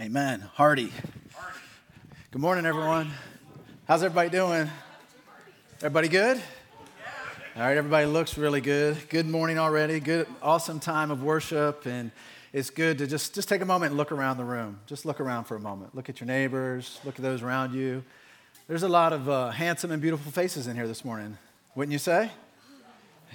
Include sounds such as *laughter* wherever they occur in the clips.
Amen. Hardy. Good morning, everyone. How's everybody doing? Everybody good? All right, everybody looks really good. Good morning already. Good, awesome time of worship, and it's good to just just take a moment and look around the room. Just look around for a moment. Look at your neighbors. Look at those around you. There's a lot of uh, handsome and beautiful faces in here this morning, wouldn't you say?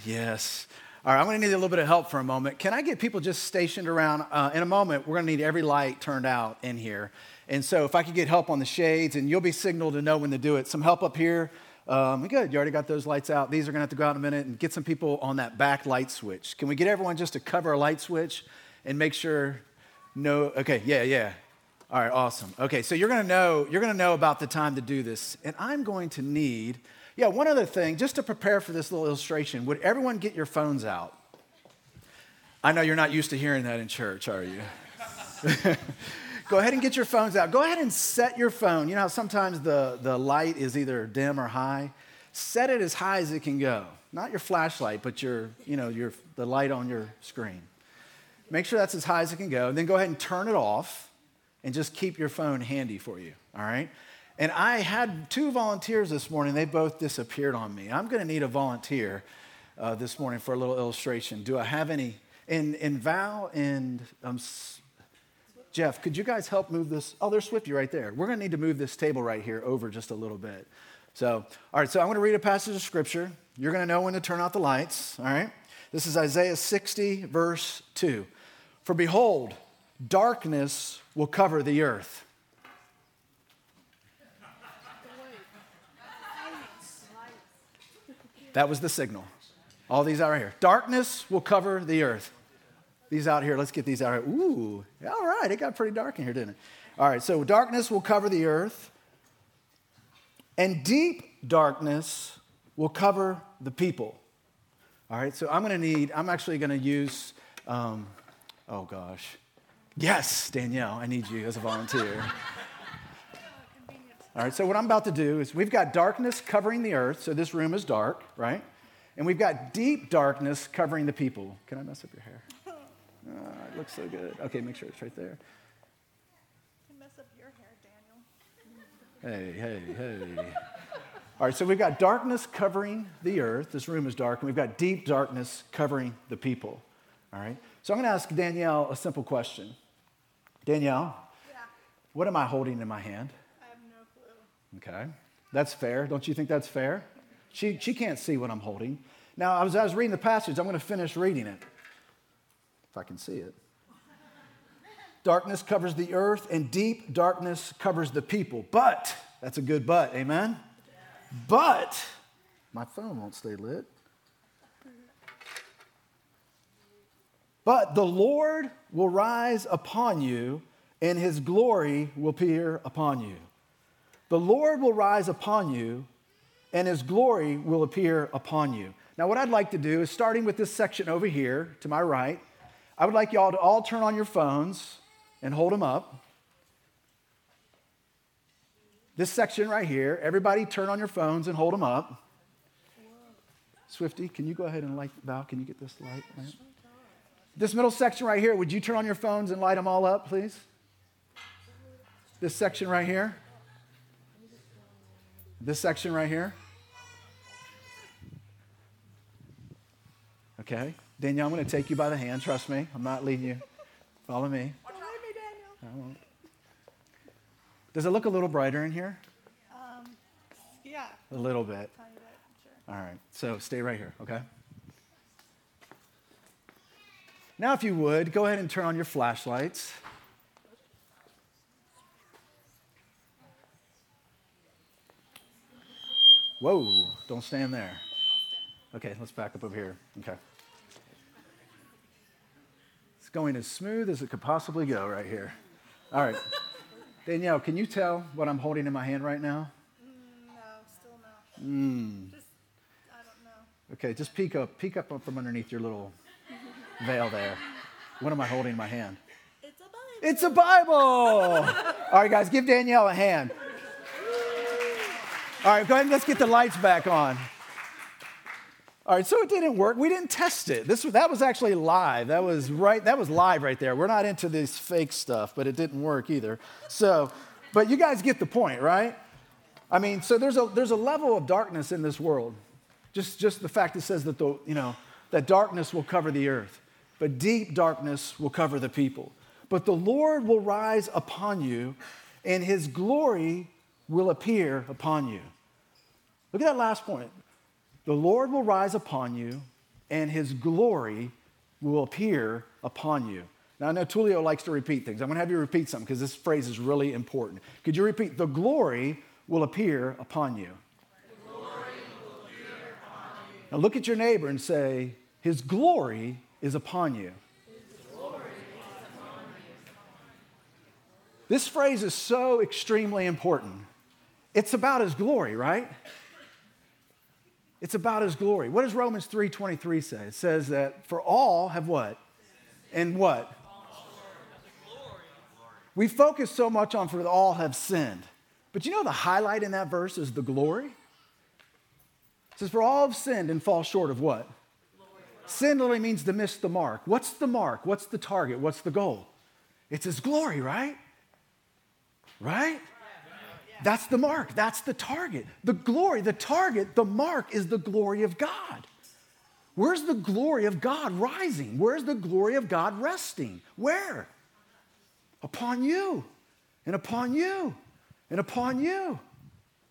Yes. All right, I'm going to need a little bit of help for a moment. Can I get people just stationed around? Uh, in a moment, we're going to need every light turned out in here. And so, if I could get help on the shades, and you'll be signaled to know when to do it. Some help up here. Um, good, you already got those lights out. These are going to have to go out in a minute and get some people on that back light switch. Can we get everyone just to cover a light switch and make sure? No, okay, yeah, yeah. All right, awesome. Okay, so you're going to know you're going to know about the time to do this, and I'm going to need yeah, one other thing, just to prepare for this little illustration, would everyone get your phones out? I know you're not used to hearing that in church, are you? *laughs* Go ahead and get your phones out. Go ahead and set your phone. You know how sometimes the, the light is either dim or high? Set it as high as it can go. Not your flashlight, but your, you know, your, the light on your screen. Make sure that's as high as it can go. And then go ahead and turn it off and just keep your phone handy for you, all right? And I had two volunteers this morning. They both disappeared on me. I'm going to need a volunteer uh, this morning for a little illustration. Do I have any? And, and Val and um, Jeff, could you guys help move this? Oh, there's Swifty right there. We're going to need to move this table right here over just a little bit. So, all right, so I'm going to read a passage of scripture. You're going to know when to turn out the lights, all right? This is Isaiah 60, verse 2. For behold, darkness will cover the earth That was the signal. All these out here. Darkness will cover the earth. These out here, let's get these out here. Ooh, all right, it got pretty dark in here, didn't it? All right, so darkness will cover the earth, and deep darkness will cover the people. All right, so I'm to need, I'm actually to use, um, oh gosh. Yes, Danielle, I need you as a volunteer. All right, so what I'm about to do is we've got darkness covering the earth, so this room is dark, right? And we've got deep darkness covering the people. Can I mess up your hair? Oh, it looks so good. Okay, make sure it's right there. You mess up your hair, Daniel. Hey, hey, hey. All right, so we've got darkness covering the earth. This room is dark, and we've got deep darkness covering the people. All right, so I'm going to ask Danielle a simple question. Danielle, yeah. what am I holding in my hand? Okay, that's fair. Don't you think that's fair? She, she can't see what I'm holding. Now, I was, I was reading the passage. I'm going to finish reading it, if I can see it. Darkness covers the earth, and deep darkness covers the people. But, that's a good but, amen? But, my phone won't stay lit. But the Lord will rise upon you, and his glory will appear upon you. The Lord will rise upon you, and his glory will appear upon you. Now, what I'd like to do is starting with this section over here to my right, I would like y'all to all turn on your phones and hold them up. This section right here, everybody turn on your phones and hold them up. Swifty, can you go ahead and light, Val, can you get this light? This middle section right here, would you turn on your phones and light them all up, please? This section right here. This section right here. Okay. Danielle, I'm going to take you by the hand. Trust me. I'm not leading you. Follow me. Daniel. Does it look a little brighter in here? Um, yeah. A little bit. bit sure. All right. So stay right here, okay? Now, if you would, go ahead and turn on your flashlights. Whoa, don't stand there. Okay, let's back up over here. Okay. It's going as smooth as it could possibly go right here. All right. *laughs* Danielle, can you tell what I'm holding in my hand right now? Mm, no, still no. Mm. Just, I don't know. Okay, just peek up, peek up from underneath your little *laughs* veil there. What am I holding in my hand? It's a Bible. It's a Bible. *laughs* All right, guys, give Danielle a hand. All right, go ahead and let's get the lights back on. All right, so it didn't work. We didn't test it. This that was actually live. That was right. That was live right there. We're not into this fake stuff, but it didn't work either. So, but you guys get the point, right? I mean, so there's a there's a level of darkness in this world. Just just the fact it says that the you know that darkness will cover the earth, but deep darkness will cover the people. But the Lord will rise upon you, and His glory will appear upon you. Look at that last point. The Lord will rise upon you, and his glory will appear upon you. Now, I know Tulio likes to repeat things. I'm going to have you repeat something because this phrase is really important. Could you repeat? The glory will appear upon you. Now, look at your neighbor and say, His glory is upon you. This phrase is so extremely important. It's about His glory, right? It's about his glory. What does Romans 3:23 say? It says that for all have what? And what? We focus so much on for all have sinned. But you know the highlight in that verse is the glory? It says, For all have sinned and fall short of what? Sin literally means to miss the mark. What's the mark? What's the target? What's the goal? It's his glory, right? Right? That's the mark. That's the target. The glory, the target, the mark is the glory of God. Where's the glory of God rising? Where's the glory of God resting? Where? Upon you, and upon you, and upon you,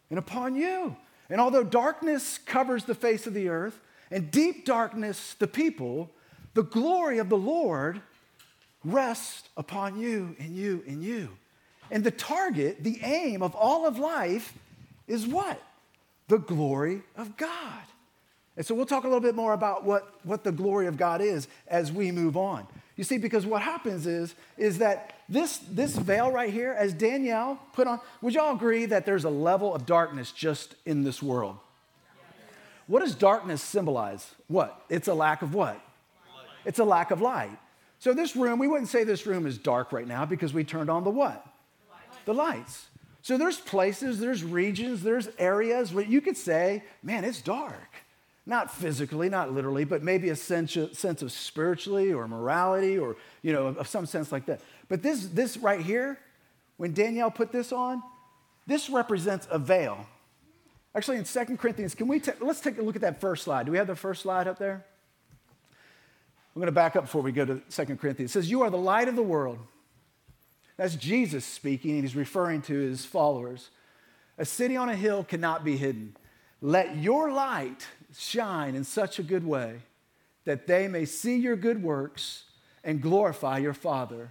and upon you. And although darkness covers the face of the earth, and deep darkness the people, the glory of the Lord rests upon you, and you, and you. And the target, the aim of all of life is what? The glory of God. And so we'll talk a little bit more about what, what the glory of God is as we move on. You see, because what happens is, is that this, this veil right here, as Danielle put on, would y'all agree that there's a level of darkness just in this world? What does darkness symbolize? What? It's a lack of what? It's a lack of light. So this room, we wouldn't say this room is dark right now because we turned on the what? The lights. So there's places, there's regions, there's areas where you could say, man, it's dark. Not physically, not literally, but maybe a sense of, sense of spiritually or morality or, you know, of some sense like that. But this, this right here, when Danielle put this on, this represents a veil. Actually, in 2 Corinthians, can we ta- let's take a look at that first slide. Do we have the first slide up there? I'm going to back up before we go to 2 Corinthians. It says, You are the light of the world. That's Jesus speaking, and he's referring to his followers. A city on a hill cannot be hidden. Let your light shine in such a good way that they may see your good works and glorify your Father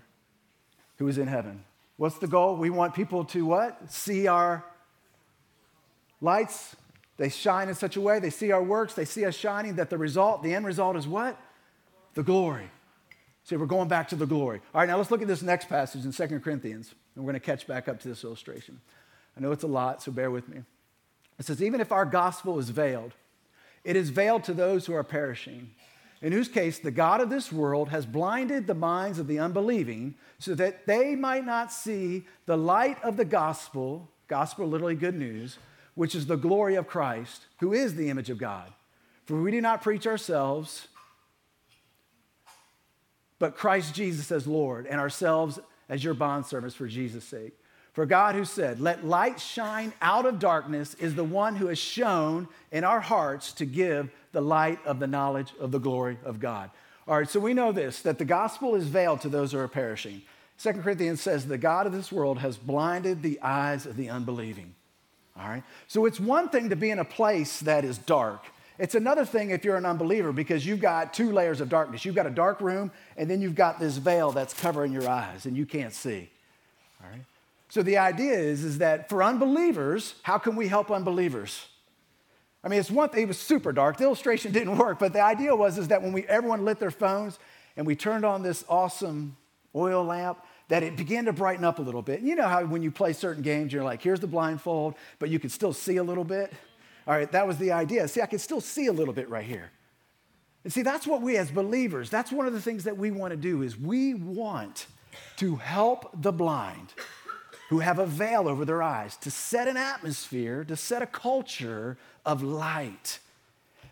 who is in heaven. What's the goal? We want people to what? See our lights. They shine in such a way, they see our works, they see us shining, that the result, the end result is what? The glory. See, we're going back to the glory. All right, now let's look at this next passage in 2 Corinthians, and we're going to catch back up to this illustration. I know it's a lot, so bear with me. It says, Even if our gospel is veiled, it is veiled to those who are perishing, in whose case the God of this world has blinded the minds of the unbelieving so that they might not see the light of the gospel, gospel literally good news, which is the glory of Christ, who is the image of God. For we do not preach ourselves but Christ Jesus as Lord, and ourselves as your bondservants for Jesus' sake. For God, who said, Let light shine out of darkness, is the one who has shone in our hearts to give the light of the knowledge of the glory of God. All right, so we know this that the gospel is veiled to those who are perishing. Second Corinthians says, The God of this world has blinded the eyes of the unbelieving. All right, so it's one thing to be in a place that is dark. It's another thing if you're an unbeliever because you've got two layers of darkness. You've got a dark room, and then you've got this veil that's covering your eyes, and you can't see. All right? So the idea is, is that for unbelievers, how can we help unbelievers? I mean, it's one thing, it was super dark. The illustration *laughs* didn't work, but the idea was is that when we everyone lit their phones and we turned on this awesome oil lamp, that it began to brighten up a little bit. You know how when you play certain games, you're like, here's the blindfold, but you can still see a little bit. All right, that was the idea. See, I can still see a little bit right here. And see, that's what we as believers, that's one of the things that we want to do is we want to help the blind who have a veil over their eyes, to set an atmosphere, to set a culture of light.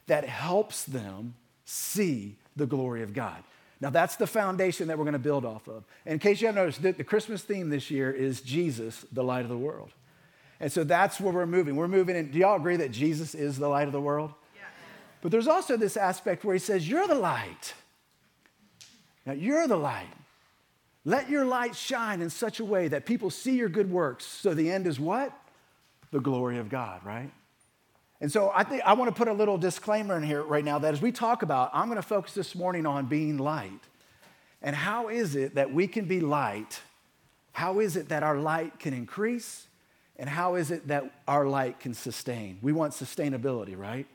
that helps them see the glory of God. Now, that's the foundation that we're going to build off of. And in case you haven't noticed, the Christmas theme this year is Jesus, the light of the world. And so that's where we're moving. We're moving in. Do y'all agree that Jesus is the light of the world? Yeah. But there's also this aspect where he says, You're the light. Now, you're the light. Let your light shine in such a way that people see your good works. So the end is what? The glory of God, right? And so I think I want to put a little disclaimer in here right now that as we talk about, I'm going to focus this morning on being light. And how is it that we can be light? How is it that our light can increase? And how is it that our light can sustain? We want sustainability, right?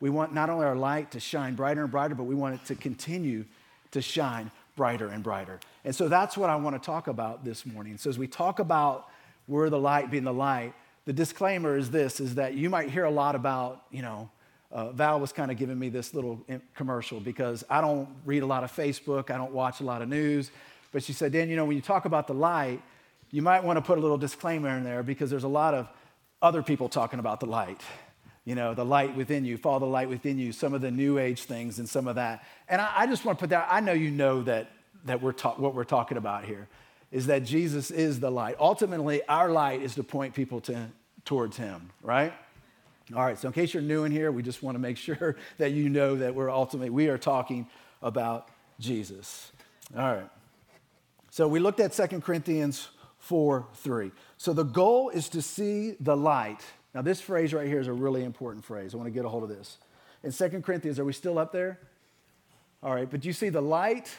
We want not only our light to shine brighter and brighter, but we want it to continue to shine brighter and brighter. And so that's what I want to talk about this morning. So as we talk about we're the light being the light, the disclaimer is this is that you might hear a lot about, you know, uh, Val was kind of giving me this little commercial because I don't read a lot of Facebook, I don't watch a lot of news. But she said, Dan, you know, when you talk about the light, you might want to put a little disclaimer in there because there's a lot of other people talking about the light. You know, the light within you, follow the light within you, some of the new age things and some of that. And I, I just want to put that, I know you know that, that we're ta- what we're talking about here is that Jesus is the light. Ultimately, our light is to point people to, towards Him, right? All right, so in case you're new in here, we just want to make *laughs* sure that you know that we're ultimately, we are talking about Jesus. All right. So we looked at 2 Corinthians 4 3. So the goal is to see the light. Now, this phrase right here is a really important phrase. I want to get a hold of this. In 2 Corinthians, are we still up there? All right, but you see the light,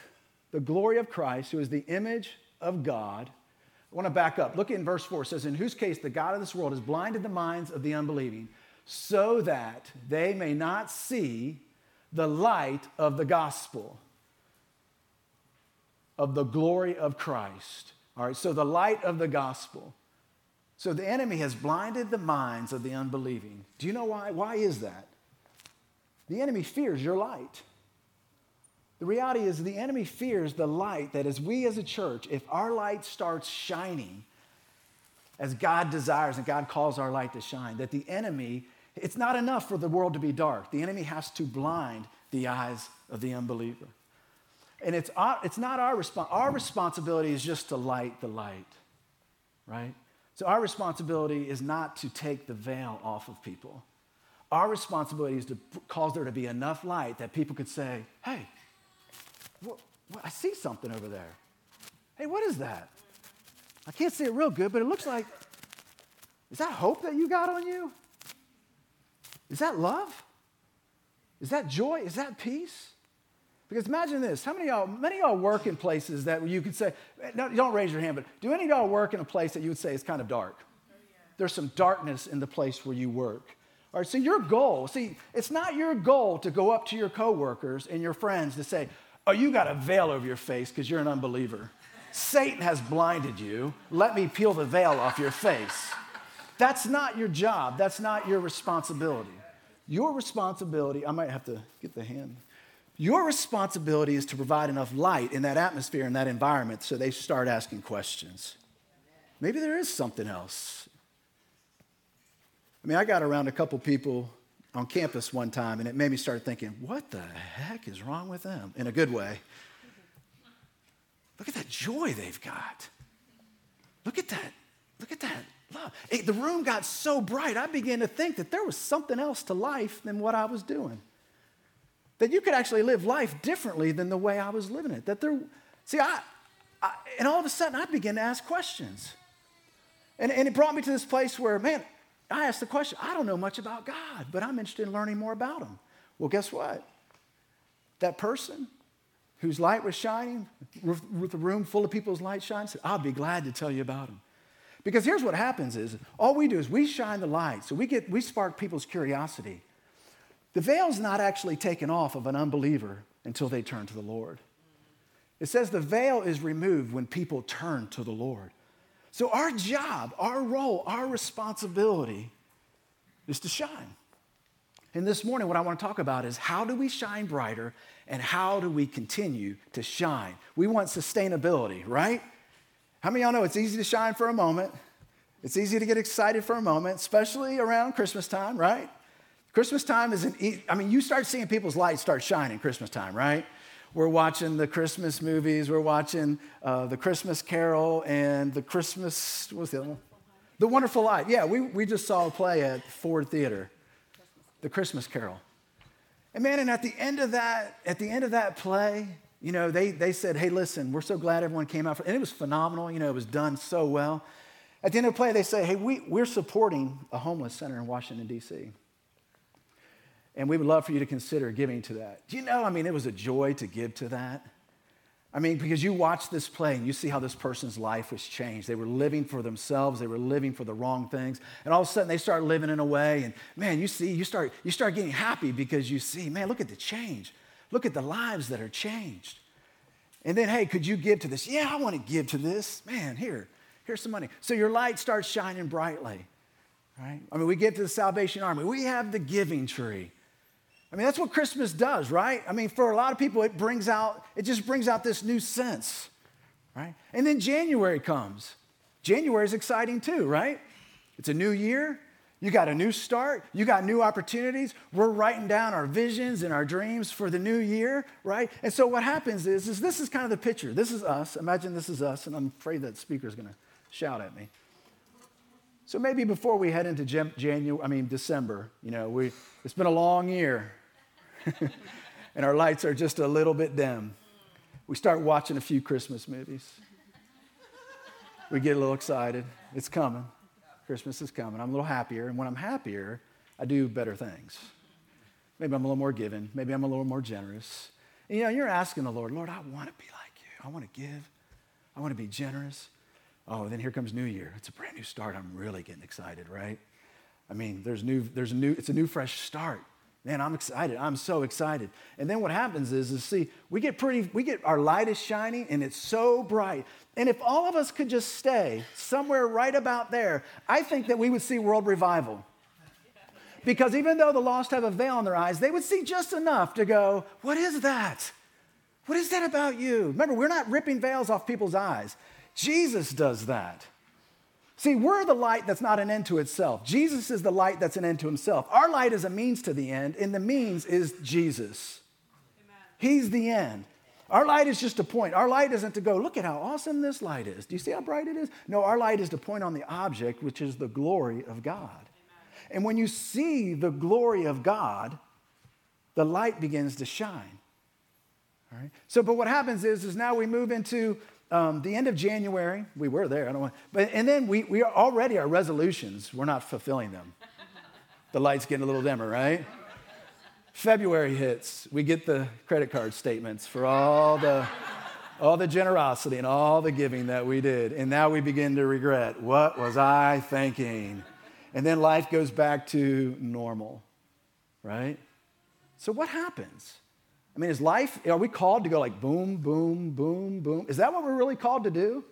the glory of Christ, who is the image of God. I want to back up. Look in verse 4. It says, In whose case the God of this world has blinded the minds of the unbelieving, so that they may not see the light of the gospel, of the glory of Christ. All right, so the light of the gospel. So the enemy has blinded the minds of the unbelieving. Do you know why? Why is that? The enemy fears your light. The reality is, the enemy fears the light that as we as a church, if our light starts shining as God desires and God calls our light to shine, that the enemy, it's not enough for the world to be dark. The enemy has to blind the eyes of the unbeliever. And it's, our, it's not our response. Our responsibility is just to light the light, right? So our responsibility is not to take the veil off of people. Our responsibility is to cause there to be enough light that people could say, hey, what, what, I see something over there. Hey, what is that? I can't see it real good, but it looks like, is that hope that you got on you? Is that love? Is that joy? Is that peace? Because imagine this: how many of y'all, many of y'all work in places that you could say, no, don't raise your hand, but do any of y'all work in a place that you would say is kind of dark? Oh, There's some darkness in the place where you work. All right, so your goal, see, it's not your goal to go up to your coworkers and your friends to say, Oh, you got a veil over your face because you're an unbeliever. Satan has blinded you. Let me peel the veil off your face. That's not your job. That's not your responsibility. Your responsibility, I might have to get the hand. Your responsibility is to provide enough light in that atmosphere, in that environment, so they start asking questions. Maybe there is something else. I mean, I got around a couple people on campus one time, and it made me start thinking, what the heck is wrong with them? In a good way. Look at that joy they've got. Look at that. Look at that love. It, the room got so bright, I began to think that there was something else to life than what I was doing. That you could actually live life differently than the way I was living it. That there, see, I, I and all of a sudden I began to ask questions. And, and it brought me to this place where, man, I asked the question I don't know much about God, but I'm interested in learning more about Him. Well, guess what? That person whose light was shining, with a room full of people's light shining, said, I'll be glad to tell you about Him. Because here's what happens is all we do is we shine the light. So we get we spark people's curiosity. The veil's not actually taken off of an unbeliever until they turn to the Lord. It says the veil is removed when people turn to the Lord. So, our job, our role, our responsibility is to shine. And this morning, what I want to talk about is how do we shine brighter and how do we continue to shine? We want sustainability, right? How many of y'all know it's easy to shine for a moment? It's easy to get excited for a moment, especially around Christmas time, right? Christmas time is an, I mean, you start seeing people's lights start shining Christmas time, right? We're watching the Christmas movies, we're watching uh, the Christmas Carol and the Christmas, what's the other one? The Wonderful Life. Yeah, we, we just saw a play at Ford Theater, the Christmas Carol. And man, and at the end of that, at the end of that play, you know, they, they said, hey, listen, we're so glad everyone came out. For, and it was phenomenal. You know, it was done so well. At the end of the play, they say, hey, we, we're supporting a homeless center in Washington, D.C. And we would love for you to consider giving to that. Do you know, I mean, it was a joy to give to that. I mean, because you watch this play and you see how this person's life was changed. They were living for themselves, they were living for the wrong things. And all of a sudden they start living in a way, and man, you see, you start, you start getting happy because you see, man, look at the change. Look at the lives that are changed. And then, hey, could you give to this? Yeah, I want to give to this. Man, here, here's some money. So your light starts shining brightly. Right? I mean, we give to the Salvation Army. We have the giving tree. I mean, that's what Christmas does, right? I mean, for a lot of people, it brings out, it just brings out this new sense, right? And then January comes. January is exciting too, right? It's a new year. You got a new start. You got new opportunities. We're writing down our visions and our dreams for the new year, right? And so what happens is, is this is kind of the picture. This is us. Imagine this is us, and I'm afraid that speaker's going to shout at me. So maybe before we head into January, I mean December, you know, we, it's been a long year, *laughs* and our lights are just a little bit dim. We start watching a few Christmas movies. We get a little excited. It's coming. Christmas is coming. I'm a little happier. And when I'm happier, I do better things. Maybe I'm a little more giving. Maybe I'm a little more generous. And, you know, you're asking the Lord, Lord, I want to be like you. I want to give. I want to be generous. Oh, then here comes New Year. It's a brand new start. I'm really getting excited, right? I mean, there's new, there's a new, it's a new fresh start. Man, I'm excited. I'm so excited. And then what happens is, is see, we get pretty, we get our light is shining and it's so bright. And if all of us could just stay somewhere right about there, I think that we would see world revival. Because even though the lost have a veil on their eyes, they would see just enough to go, What is that? What is that about you? Remember, we're not ripping veils off people's eyes. Jesus does that. See, we're the light that's not an end to itself. Jesus is the light that's an end to himself. Our light is a means to the end, and the means is Jesus. Amen. He's the end. Our light is just a point. Our light isn't to go, look at how awesome this light is. Do you see how bright it is? No, our light is to point on the object, which is the glory of God. Amen. And when you see the glory of God, the light begins to shine. All right? So, but what happens is, is now we move into um, the end of January, we were there. I don't want, but and then we we are already our resolutions. We're not fulfilling them. *laughs* the lights getting a little dimmer, right? February hits. We get the credit card statements for all the all the generosity and all the giving that we did, and now we begin to regret. What was I thinking? And then life goes back to normal, right? So what happens? I mean, is life, are we called to go like boom, boom, boom, boom? Is that what we're really called to do?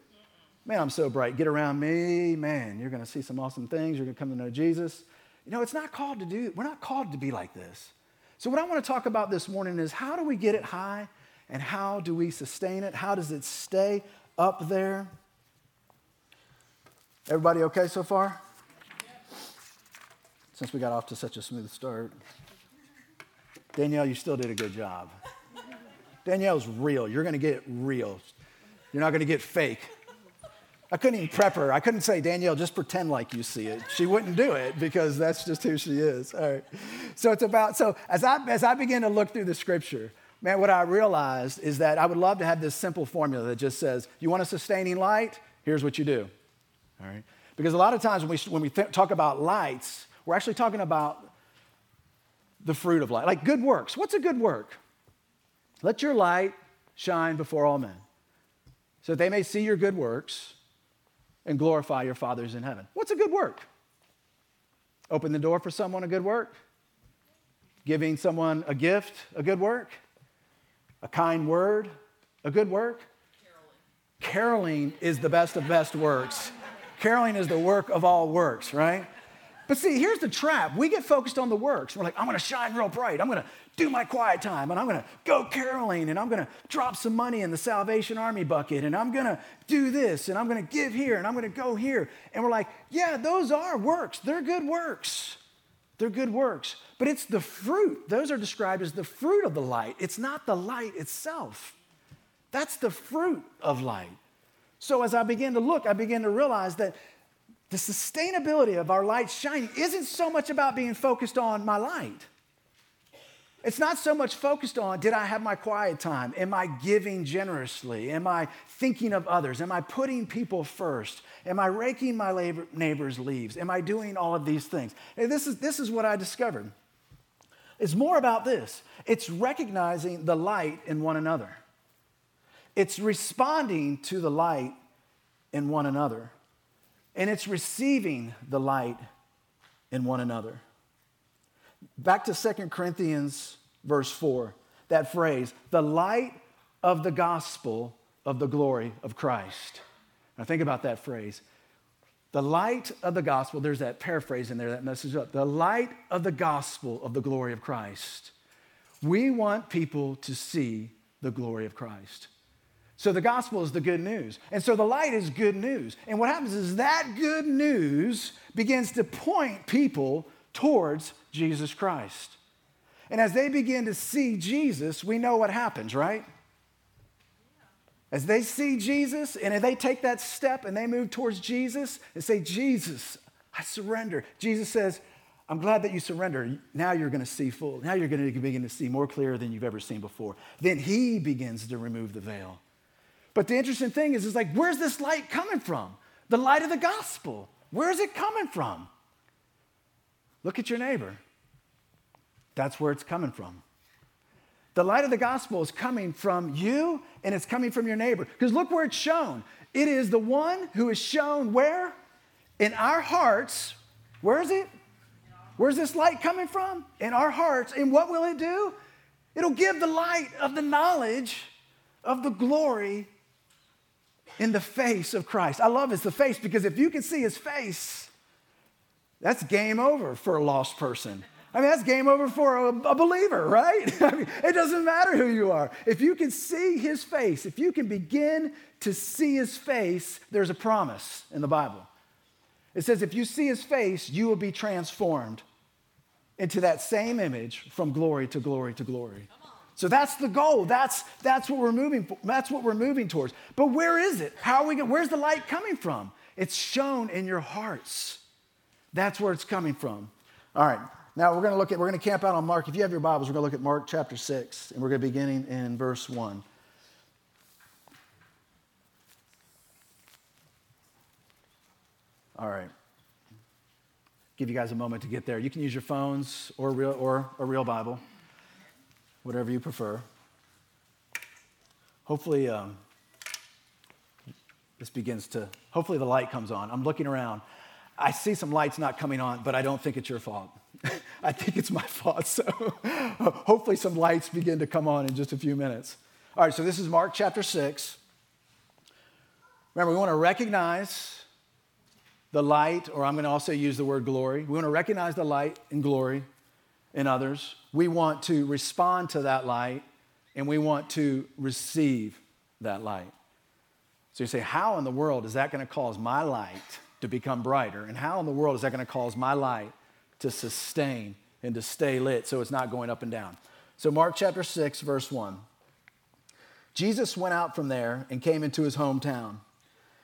Man, I'm so bright. Get around me. Man, you're going to see some awesome things. You're going to come to know Jesus. You know, it's not called to do, we're not called to be like this. So, what I want to talk about this morning is how do we get it high and how do we sustain it? How does it stay up there? Everybody okay so far? Since we got off to such a smooth start. Danielle, you still did a good job. Danielle's real. You're going to get real. You're not going to get fake. I couldn't even prep her. I couldn't say, Danielle, just pretend like you see it. She wouldn't do it because that's just who she is. All right. So it's about, so as I, as I begin to look through the scripture, man, what I realized is that I would love to have this simple formula that just says, you want a sustaining light? Here's what you do. All right. Because a lot of times when we, when we th- talk about lights, we're actually talking about the fruit of light. Like good works. What's a good work? Let your light shine before all men, so that they may see your good works and glorify your fathers in heaven. What's a good work? Open the door for someone, a good work. Giving someone a gift, a good work. A kind word, a good work. Caroling, Caroling is the best of best works. Caroling is the work of all works, right? But see, here's the trap. We get focused on the works. We're like, I'm going to shine real bright. I'm going to do my quiet time and I'm going to go caroling and I'm going to drop some money in the Salvation Army bucket and I'm going to do this and I'm going to give here and I'm going to go here. And we're like, yeah, those are works. They're good works. They're good works. But it's the fruit. Those are described as the fruit of the light. It's not the light itself. That's the fruit of light. So as I begin to look, I begin to realize that the sustainability of our light shining isn't so much about being focused on my light. It's not so much focused on did I have my quiet time? Am I giving generously? Am I thinking of others? Am I putting people first? Am I raking my neighbor's leaves? Am I doing all of these things? And this is, this is what I discovered. It's more about this it's recognizing the light in one another, it's responding to the light in one another, and it's receiving the light in one another. Back to Second Corinthians, verse 4, that phrase, the light of the gospel of the glory of Christ. Now, think about that phrase. The light of the gospel, there's that paraphrase in there that messes up. The light of the gospel of the glory of Christ. We want people to see the glory of Christ. So the gospel is the good news. And so the light is good news. And what happens is that good news begins to point people towards Jesus Christ. And as they begin to see Jesus, we know what happens, right? As they see Jesus and if they take that step and they move towards Jesus and say, Jesus, I surrender. Jesus says, I'm glad that you surrender. Now you're going to see full. Now you're going to begin to see more clear than you've ever seen before. Then he begins to remove the veil. But the interesting thing is, is like, where's this light coming from? The light of the gospel. Where's it coming from? Look at your neighbor. That's where it's coming from. The light of the gospel is coming from you and it's coming from your neighbor. Because look where it's shown. It is the one who is shown where? In our hearts. Where is it? Where's this light coming from? In our hearts. And what will it do? It'll give the light of the knowledge of the glory in the face of Christ. I love his the face because if you can see his face, that's game over for a lost person. I mean, that's game over for a, a believer, right? *laughs* I mean, it doesn't matter who you are. If you can see his face, if you can begin to see his face, there's a promise in the Bible. It says, if you see his face, you will be transformed into that same image from glory to glory to glory. So that's the goal. That's, that's what we're moving that's what we're moving towards. But where is it? How are we going, where's the light coming from? It's shown in your hearts. That's where it's coming from. All right. Now we're going to look at, we're going to camp out on Mark. If you have your Bibles, we're going to look at Mark chapter 6, and we're going to be beginning in verse 1. All right. Give you guys a moment to get there. You can use your phones or, real, or a real Bible, whatever you prefer. Hopefully, um, this begins to, hopefully, the light comes on. I'm looking around. I see some lights not coming on, but I don't think it's your fault. *laughs* I think it's my fault. So *laughs* hopefully some lights begin to come on in just a few minutes. All right, so this is Mark chapter 6. Remember, we want to recognize the light, or I'm going to also use the word glory. We want to recognize the light and glory in others. We want to respond to that light, and we want to receive that light. So you say, how in the world is that going to cause my light to become brighter? And how in the world is that going to cause my light to sustain and to stay lit so it's not going up and down. So, Mark chapter 6, verse 1. Jesus went out from there and came into his hometown,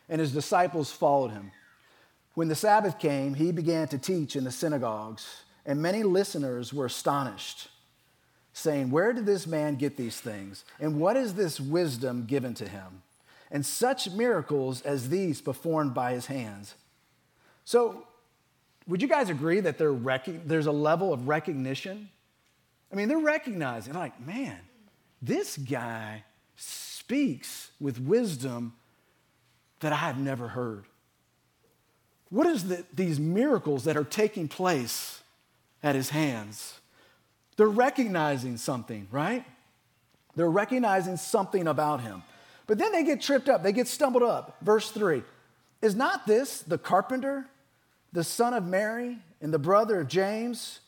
and his disciples followed him. When the Sabbath came, he began to teach in the synagogues, and many listeners were astonished, saying, Where did this man get these things? And what is this wisdom given to him? And such miracles as these performed by his hands. So, would you guys agree that rec- there's a level of recognition? I mean, they're recognizing, like, man, this guy speaks with wisdom that I have never heard. What is the, these miracles that are taking place at his hands? They're recognizing something, right? They're recognizing something about him. But then they get tripped up, they get stumbled up. Verse 3 Is not this the carpenter the son of Mary and the brother of James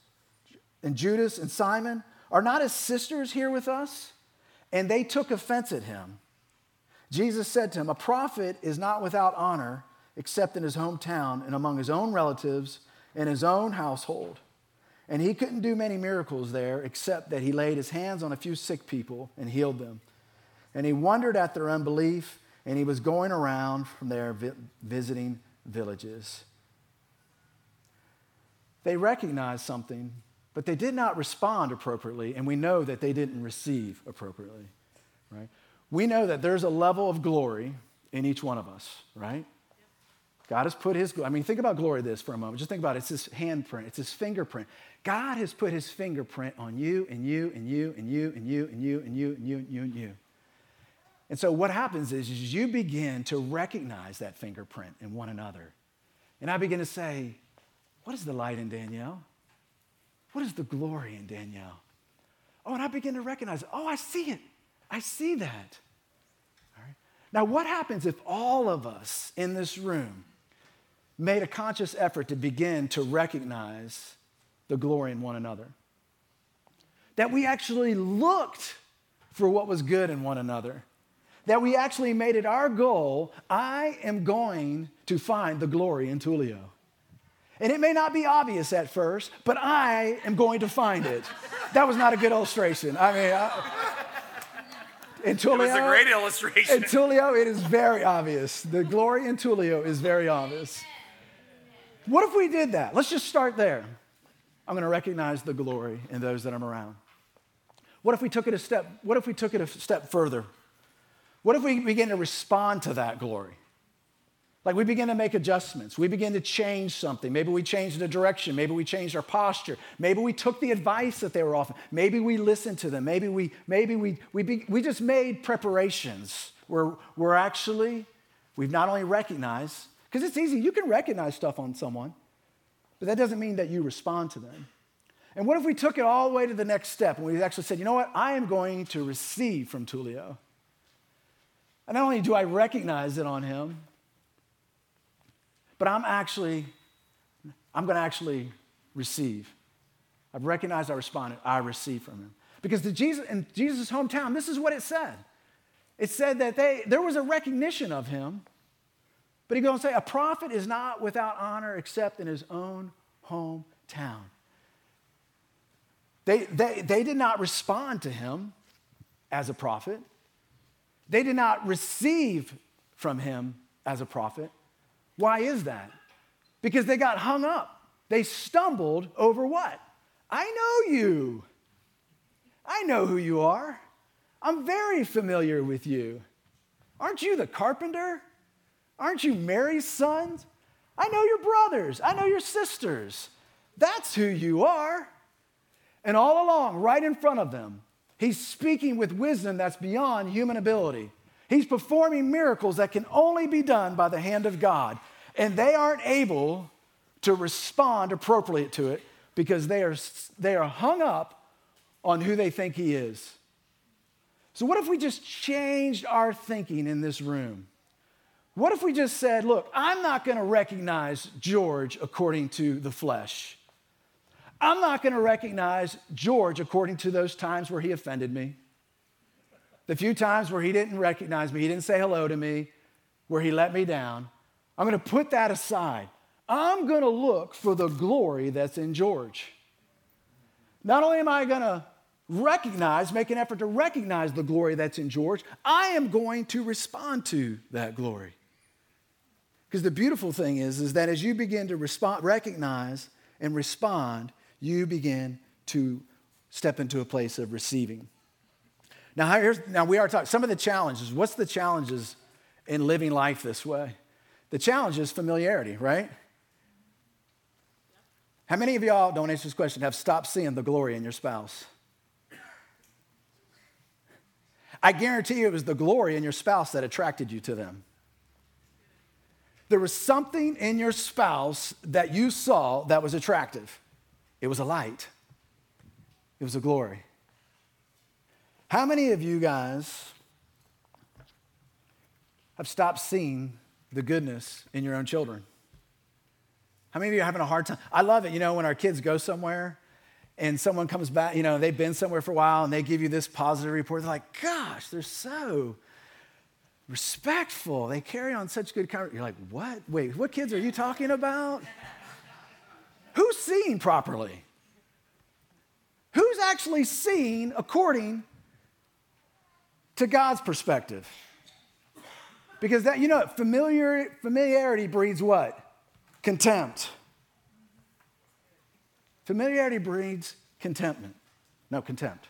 and Judas and Simon? Are not his sisters here with us? And they took offense at him. Jesus said to him, A prophet is not without honor except in his hometown and among his own relatives and his own household. And he couldn't do many miracles there except that he laid his hands on a few sick people and healed them. And he wondered at their unbelief, and he was going around from there vi- visiting villages. They recognized something, but they did not respond appropriately, and we know that they didn't receive appropriately, right? We know that there's a level of glory in each one of us, right? God has put his, I mean, think about glory this for a moment. Just think about it. It's his handprint, it's his fingerprint. God has put his fingerprint on you and you and you and you and you and you and you and you and you and you. And so what happens is, you begin to recognize that fingerprint in one another. And I begin to say, what is the light in Danielle? What is the glory in Danielle? Oh, and I begin to recognize, oh, I see it. I see that. Right. Now, what happens if all of us in this room made a conscious effort to begin to recognize the glory in one another? That we actually looked for what was good in one another that we actually made it our goal I am going to find the glory in Tulio. And it may not be obvious at first, but I am going to find it. That was not a good illustration. I mean, I, in Tulio, it was a great illustration. In Tulio, it is very obvious. The glory in Tulio is very obvious. What if we did that? Let's just start there. I'm going to recognize the glory in those that I'm around. What if we took it a step? What if we took it a step further? What if we begin to respond to that glory? Like we begin to make adjustments. We begin to change something. Maybe we changed the direction. Maybe we changed our posture. Maybe we took the advice that they were offering. Maybe we listened to them. Maybe we, maybe we, we, be, we just made preparations where we're actually, we've not only recognized, because it's easy, you can recognize stuff on someone, but that doesn't mean that you respond to them. And what if we took it all the way to the next step and we actually said, you know what, I am going to receive from Tulio. And not only do I recognize it on him, but I'm actually, I'm going to actually receive. I've recognized I responded, I receive from him. Because the Jesus, in Jesus' hometown, this is what it said. It said that they, there was a recognition of him, but he goes and say, a prophet is not without honor except in his own hometown. They, they, they did not respond to him as a prophet. They did not receive from him as a prophet. Why is that? Because they got hung up. They stumbled over what? I know you. I know who you are. I'm very familiar with you. Aren't you the carpenter? Aren't you Mary's sons? I know your brothers. I know your sisters. That's who you are. And all along, right in front of them, He's speaking with wisdom that's beyond human ability. He's performing miracles that can only be done by the hand of God. And they aren't able to respond appropriately to it because they are, they are hung up on who they think He is. So, what if we just changed our thinking in this room? What if we just said, look, I'm not going to recognize George according to the flesh. I'm not going to recognize George according to those times where he offended me. The few times where he didn't recognize me, he didn't say hello to me, where he let me down. I'm going to put that aside. I'm going to look for the glory that's in George. Not only am I going to recognize, make an effort to recognize the glory that's in George, I am going to respond to that glory. Because the beautiful thing is, is that as you begin to respond, recognize and respond, you begin to step into a place of receiving. Now, here's, now we are talking some of the challenges. What's the challenges in living life this way? The challenge is familiarity, right? How many of y'all, don't answer this question, have stopped seeing the glory in your spouse? I guarantee you it was the glory in your spouse that attracted you to them. There was something in your spouse that you saw that was attractive. It was a light, it was a glory. How many of you guys have stopped seeing the goodness in your own children? How many of you are having a hard time? I love it, you know, when our kids go somewhere and someone comes back, you know, they've been somewhere for a while and they give you this positive report. They're like, gosh, they're so respectful. They carry on such good conversation. You're like, what? Wait, what kids are you talking about? Who's seeing properly? Who's actually seen according to God's perspective? Because that, you know, familiar, familiarity breeds what? Contempt. Familiarity breeds contentment. No, contempt.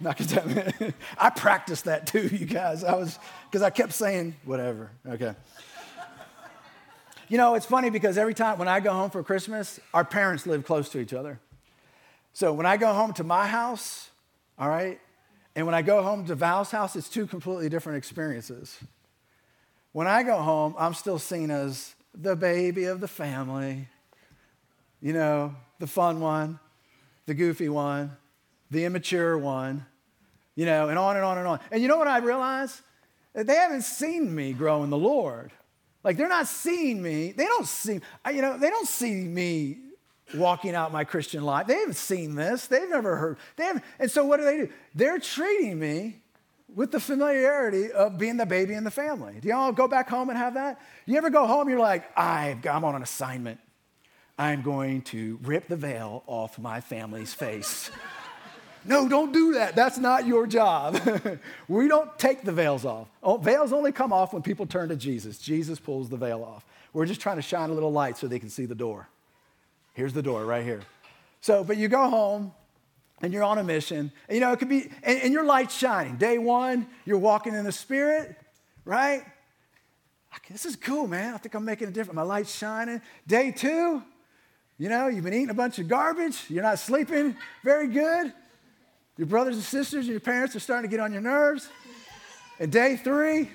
*laughs* *laughs* I practiced that too, you guys. I was, because I kept saying, whatever. Okay. You know, it's funny because every time when I go home for Christmas, our parents live close to each other. So when I go home to my house, all right, and when I go home to Val's house, it's two completely different experiences. When I go home, I'm still seen as the baby of the family, you know, the fun one, the goofy one, the immature one, you know, and on and on and on. And you know what I realize? They haven't seen me grow in the Lord. Like they're not seeing me. They don't see, you know, they don't see me walking out my Christian life. They haven't seen this. They've never heard. They haven't. And so what do they do? They're treating me with the familiarity of being the baby in the family. Do y'all go back home and have that? You ever go home, you're like, I'm on an assignment. I'm going to rip the veil off my family's face. No, don't do that. That's not your job. *laughs* we don't take the veils off. Oh, veils only come off when people turn to Jesus. Jesus pulls the veil off. We're just trying to shine a little light so they can see the door. Here's the door right here. So, but you go home and you're on a mission. And, you know, it could be, and, and your light's shining. Day one, you're walking in the Spirit, right? This is cool, man. I think I'm making a difference. My light's shining. Day two, you know, you've been eating a bunch of garbage. You're not sleeping very good. Your brothers and sisters and your parents are starting to get on your nerves. And day three,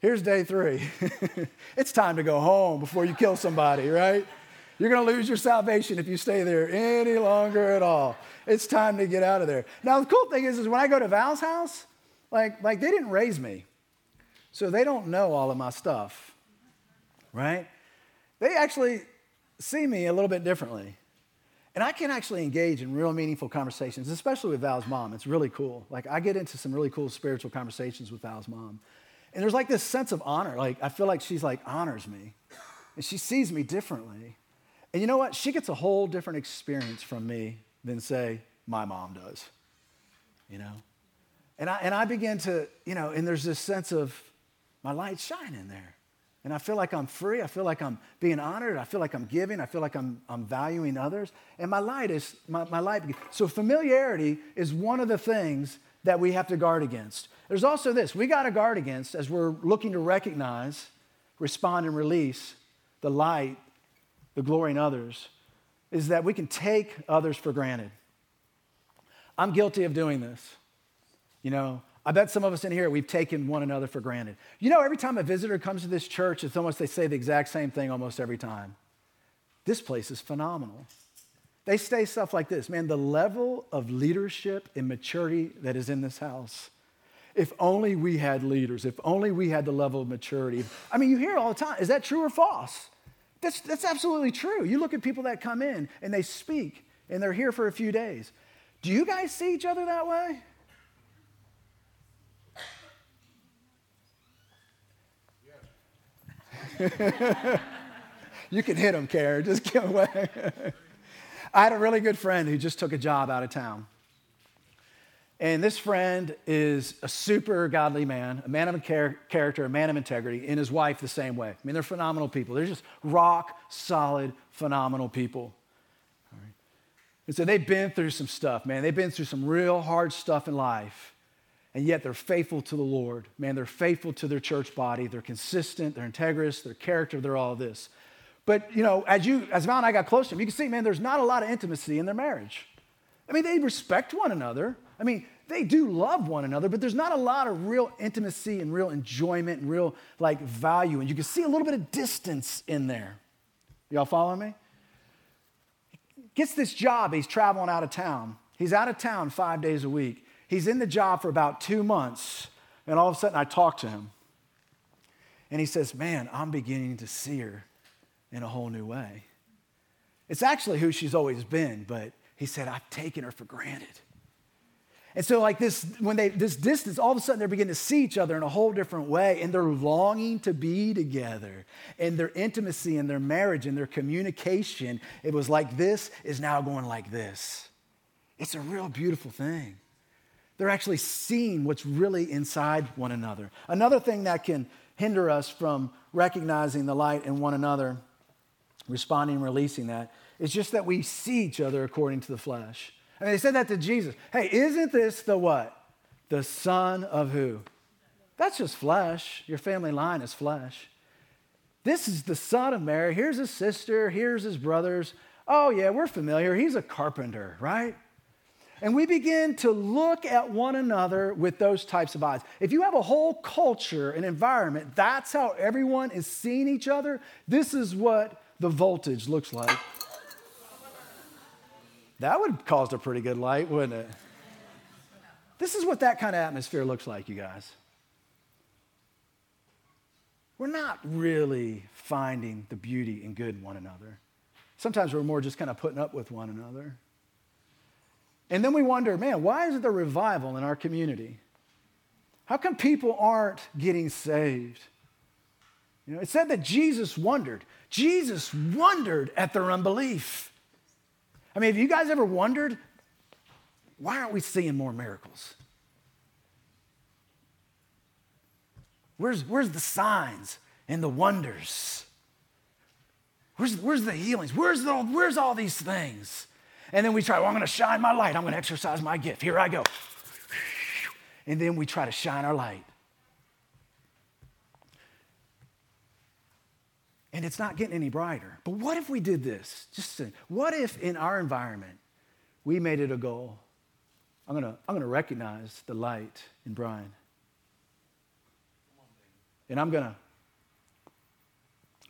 here's day three. *laughs* it's time to go home before you kill somebody, right? You're going to lose your salvation if you stay there any longer at all. It's time to get out of there. Now, the cool thing is, is when I go to Val's house, like, like they didn't raise me. So they don't know all of my stuff, right? They actually see me a little bit differently. And I can actually engage in real meaningful conversations, especially with Val's mom. It's really cool. Like, I get into some really cool spiritual conversations with Val's mom. And there's like this sense of honor. Like, I feel like she's like honors me. And she sees me differently. And you know what? She gets a whole different experience from me than, say, my mom does. You know? And I, and I begin to, you know, and there's this sense of my light shining there. And I feel like I'm free. I feel like I'm being honored. I feel like I'm giving. I feel like I'm, I'm valuing others. And my light is, my, my light. So familiarity is one of the things that we have to guard against. There's also this we got to guard against as we're looking to recognize, respond, and release the light, the glory in others, is that we can take others for granted. I'm guilty of doing this. You know, I bet some of us in here, we've taken one another for granted. You know, every time a visitor comes to this church, it's almost they say the exact same thing almost every time. This place is phenomenal. They say stuff like this man, the level of leadership and maturity that is in this house. If only we had leaders, if only we had the level of maturity. I mean, you hear it all the time. Is that true or false? That's, that's absolutely true. You look at people that come in and they speak and they're here for a few days. Do you guys see each other that way? *laughs* you can hit them, Karen. Just give away. *laughs* I had a really good friend who just took a job out of town. And this friend is a super godly man, a man of char- character, a man of integrity, and his wife the same way. I mean, they're phenomenal people. They're just rock solid, phenomenal people. And so they've been through some stuff, man. They've been through some real hard stuff in life and yet they're faithful to the Lord. Man, they're faithful to their church body. They're consistent, they're integrous, their character, they're all this. But, you know, as you, as Val and I got close to them, you can see, man, there's not a lot of intimacy in their marriage. I mean, they respect one another. I mean, they do love one another, but there's not a lot of real intimacy and real enjoyment and real, like, value. And you can see a little bit of distance in there. Y'all following me? Gets this job, he's traveling out of town. He's out of town five days a week. He's in the job for about two months, and all of a sudden I talk to him. And he says, Man, I'm beginning to see her in a whole new way. It's actually who she's always been, but he said, I've taken her for granted. And so, like this, when they this distance, all of a sudden they're beginning to see each other in a whole different way, and they're longing to be together. And their intimacy and their marriage and their communication, it was like this is now going like this. It's a real beautiful thing. They're actually seeing what's really inside one another. Another thing that can hinder us from recognizing the light in one another, responding and releasing that, is just that we see each other according to the flesh. And they said that to Jesus. Hey, isn't this the what? The son of who? That's just flesh. Your family line is flesh. This is the son of Mary. Here's his sister. Here's his brothers. Oh, yeah, we're familiar. He's a carpenter, right? And we begin to look at one another with those types of eyes. If you have a whole culture and environment, that's how everyone is seeing each other. This is what the voltage looks like. That would cause a pretty good light, wouldn't it? This is what that kind of atmosphere looks like, you guys. We're not really finding the beauty and good in one another. Sometimes we're more just kind of putting up with one another. And then we wonder, man, why isn't there revival in our community? How come people aren't getting saved? You know, it said that Jesus wondered. Jesus wondered at their unbelief. I mean, have you guys ever wondered why aren't we seeing more miracles? Where's, where's the signs and the wonders? Where's, where's the healings? Where's, the, where's all these things? And then we try, well, I'm going to shine my light. I'm going to exercise my gift. Here I go. And then we try to shine our light. And it's not getting any brighter. But what if we did this? Just what if in our environment we made it a goal? I'm going to I'm going to recognize the light in Brian. And I'm going to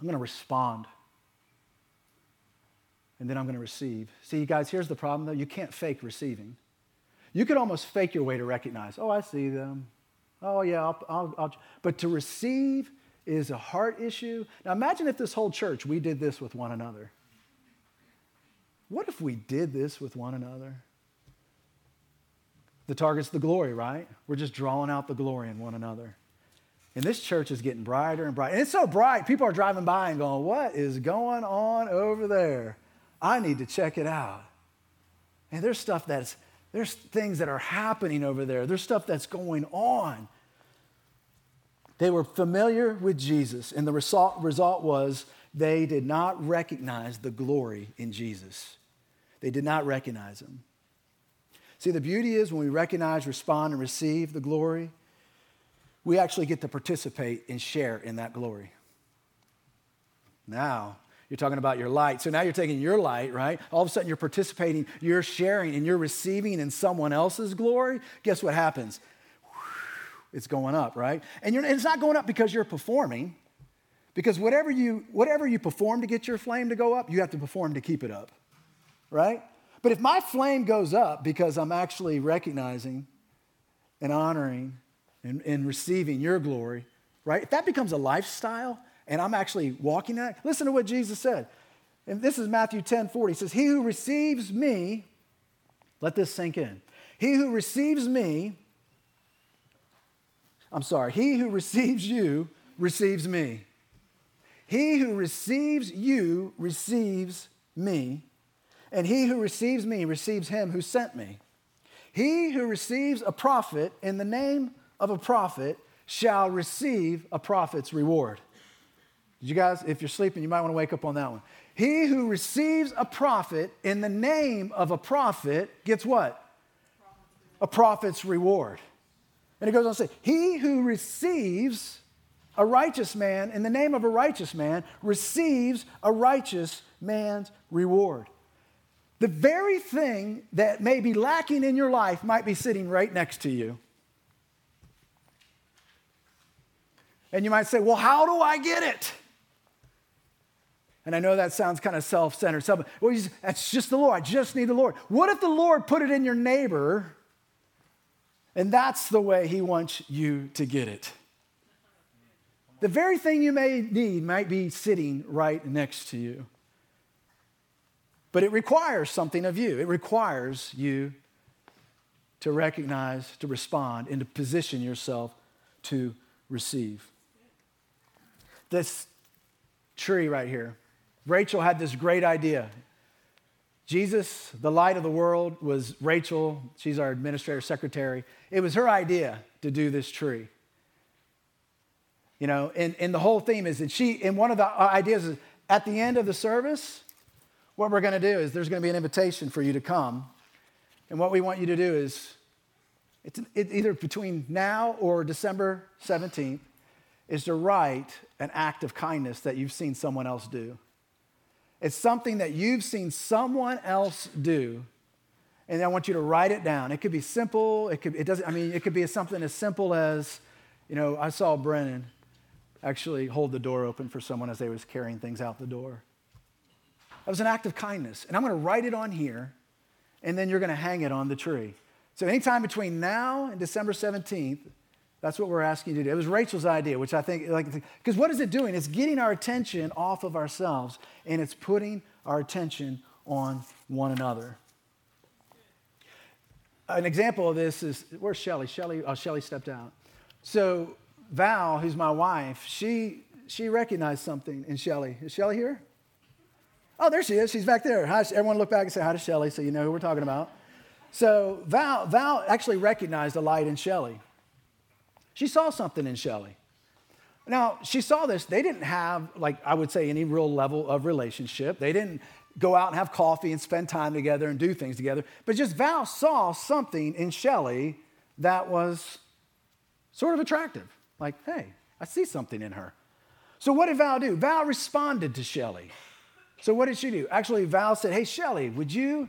I'm going to respond and then I'm going to receive. See, you guys, here's the problem though you can't fake receiving. You could almost fake your way to recognize, oh, I see them. Oh, yeah, I'll, I'll, I'll. But to receive is a heart issue. Now imagine if this whole church, we did this with one another. What if we did this with one another? The target's the glory, right? We're just drawing out the glory in one another. And this church is getting brighter and brighter. And it's so bright, people are driving by and going, What is going on over there? I need to check it out. And there's stuff that's, there's things that are happening over there. There's stuff that's going on. They were familiar with Jesus, and the result, result was they did not recognize the glory in Jesus. They did not recognize him. See, the beauty is when we recognize, respond, and receive the glory, we actually get to participate and share in that glory. Now, you're talking about your light. So now you're taking your light, right? All of a sudden you're participating, you're sharing, and you're receiving in someone else's glory. Guess what happens? It's going up, right? And, and it's not going up because you're performing, because whatever you, whatever you perform to get your flame to go up, you have to perform to keep it up, right? But if my flame goes up because I'm actually recognizing and honoring and, and receiving your glory, right? If that becomes a lifestyle, and I'm actually walking that. Listen to what Jesus said. And this is Matthew 10 40. He says, He who receives me, let this sink in. He who receives me, I'm sorry, he who receives you receives me. He who receives you receives me. And he who receives me receives him who sent me. He who receives a prophet in the name of a prophet shall receive a prophet's reward. Did you guys, if you're sleeping, you might want to wake up on that one. He who receives a prophet in the name of a prophet gets what? A prophet's reward. And it goes on to say, He who receives a righteous man in the name of a righteous man receives a righteous man's reward. The very thing that may be lacking in your life might be sitting right next to you. And you might say, Well, how do I get it? And I know that sounds kind of self centered. Well, that's just the Lord. I just need the Lord. What if the Lord put it in your neighbor and that's the way He wants you to get it? The very thing you may need might be sitting right next to you. But it requires something of you. It requires you to recognize, to respond, and to position yourself to receive. This tree right here, Rachel had this great idea. Jesus, the light of the world, was Rachel. She's our administrator secretary. It was her idea to do this tree. You know, and, and the whole theme is that she, and one of the ideas is at the end of the service, what we're going to do is there's going to be an invitation for you to come. And what we want you to do is, it's, it's either between now or December 17th, is to write an act of kindness that you've seen someone else do. It's something that you've seen someone else do, and I want you to write it down. It could be simple. It could. It doesn't. I mean, it could be something as simple as, you know, I saw Brennan actually hold the door open for someone as they was carrying things out the door. That was an act of kindness, and I'm going to write it on here, and then you're going to hang it on the tree. So anytime between now and December 17th, that's what we're asking you to do. It was Rachel's idea, which I think, like, because what is it doing? It's getting our attention off of ourselves and it's putting our attention on one another. An example of this is where's Shelly? Shelly, oh, Shelly stepped out. So Val, who's my wife, she she recognized something in Shelly. Is Shelly here? Oh, there she is. She's back there. Hi, everyone look back and say hi to Shelly so you know who we're talking about. So Val, Val actually recognized a light in Shelly. She saw something in Shelley. Now, she saw this. They didn't have, like, I would say, any real level of relationship. They didn't go out and have coffee and spend time together and do things together. But just Val saw something in Shelley that was sort of attractive. Like, hey, I see something in her. So what did Val do? Val responded to Shelley. So what did she do? Actually, Val said, hey, Shelley, would you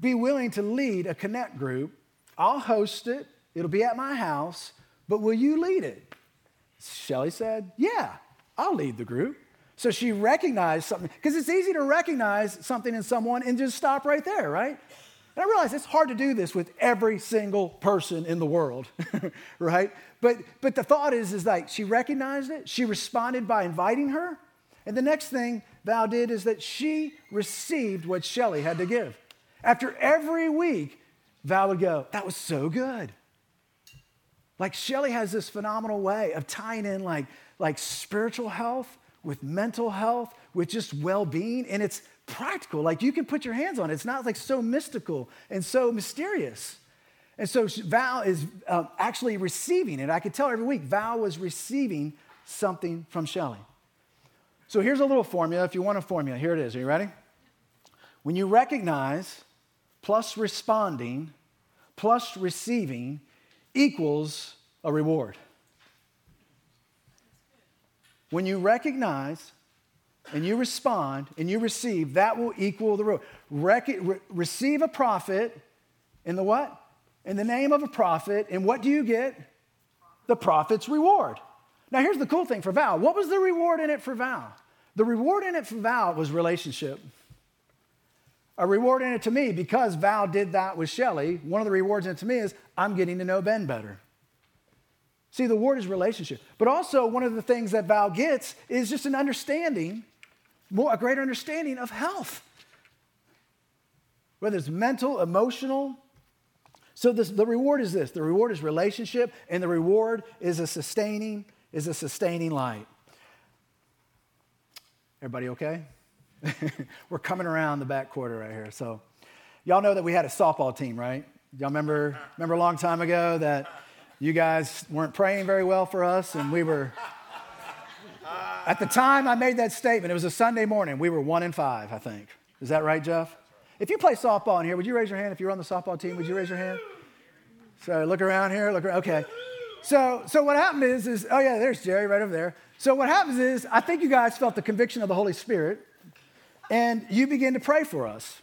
be willing to lead a connect group? I'll host it. It'll be at my house but will you lead it? Shelly said, Yeah, I'll lead the group. So she recognized something, because it's easy to recognize something in someone and just stop right there, right? And I realize it's hard to do this with every single person in the world, *laughs* right? But, but the thought is, is like she recognized it, she responded by inviting her, and the next thing Val did is that she received what Shelly had to give. After every week, Val would go, That was so good. Like Shelly has this phenomenal way of tying in like, like spiritual health with mental health, with just well-being, and it's practical. Like you can put your hands on it. It's not like so mystical and so mysterious. And so Val is uh, actually receiving it. I could tell every week Val was receiving something from Shelly. So here's a little formula. If you want a formula, here it is. Are you ready? When you recognize plus responding plus receiving equals a reward. When you recognize and you respond and you receive, that will equal the reward. Rec- re- receive a prophet in the what? In the name of a prophet, and what do you get? The prophet's reward. Now, here's the cool thing for Val. What was the reward in it for Val? The reward in it for Val was relationship a reward in it to me because Val did that with Shelly. One of the rewards in it to me is I'm getting to know Ben better. See, the word is relationship. But also, one of the things that Val gets is just an understanding, more, a greater understanding of health. Whether it's mental, emotional. So this, the reward is this. The reward is relationship, and the reward is a sustaining, is a sustaining light. Everybody okay? *laughs* We're coming around the back quarter right here. So, y'all know that we had a softball team, right? Y'all remember, remember a long time ago that you guys weren't praying very well for us, and we were. At the time I made that statement, it was a Sunday morning. We were one in five, I think. Is that right, Jeff? If you play softball in here, would you raise your hand? If you're on the softball team, would you raise your hand? So look around here. Look around. Okay. So, so what happened is, is oh yeah, there's Jerry right over there. So what happens is, I think you guys felt the conviction of the Holy Spirit and you begin to pray for us.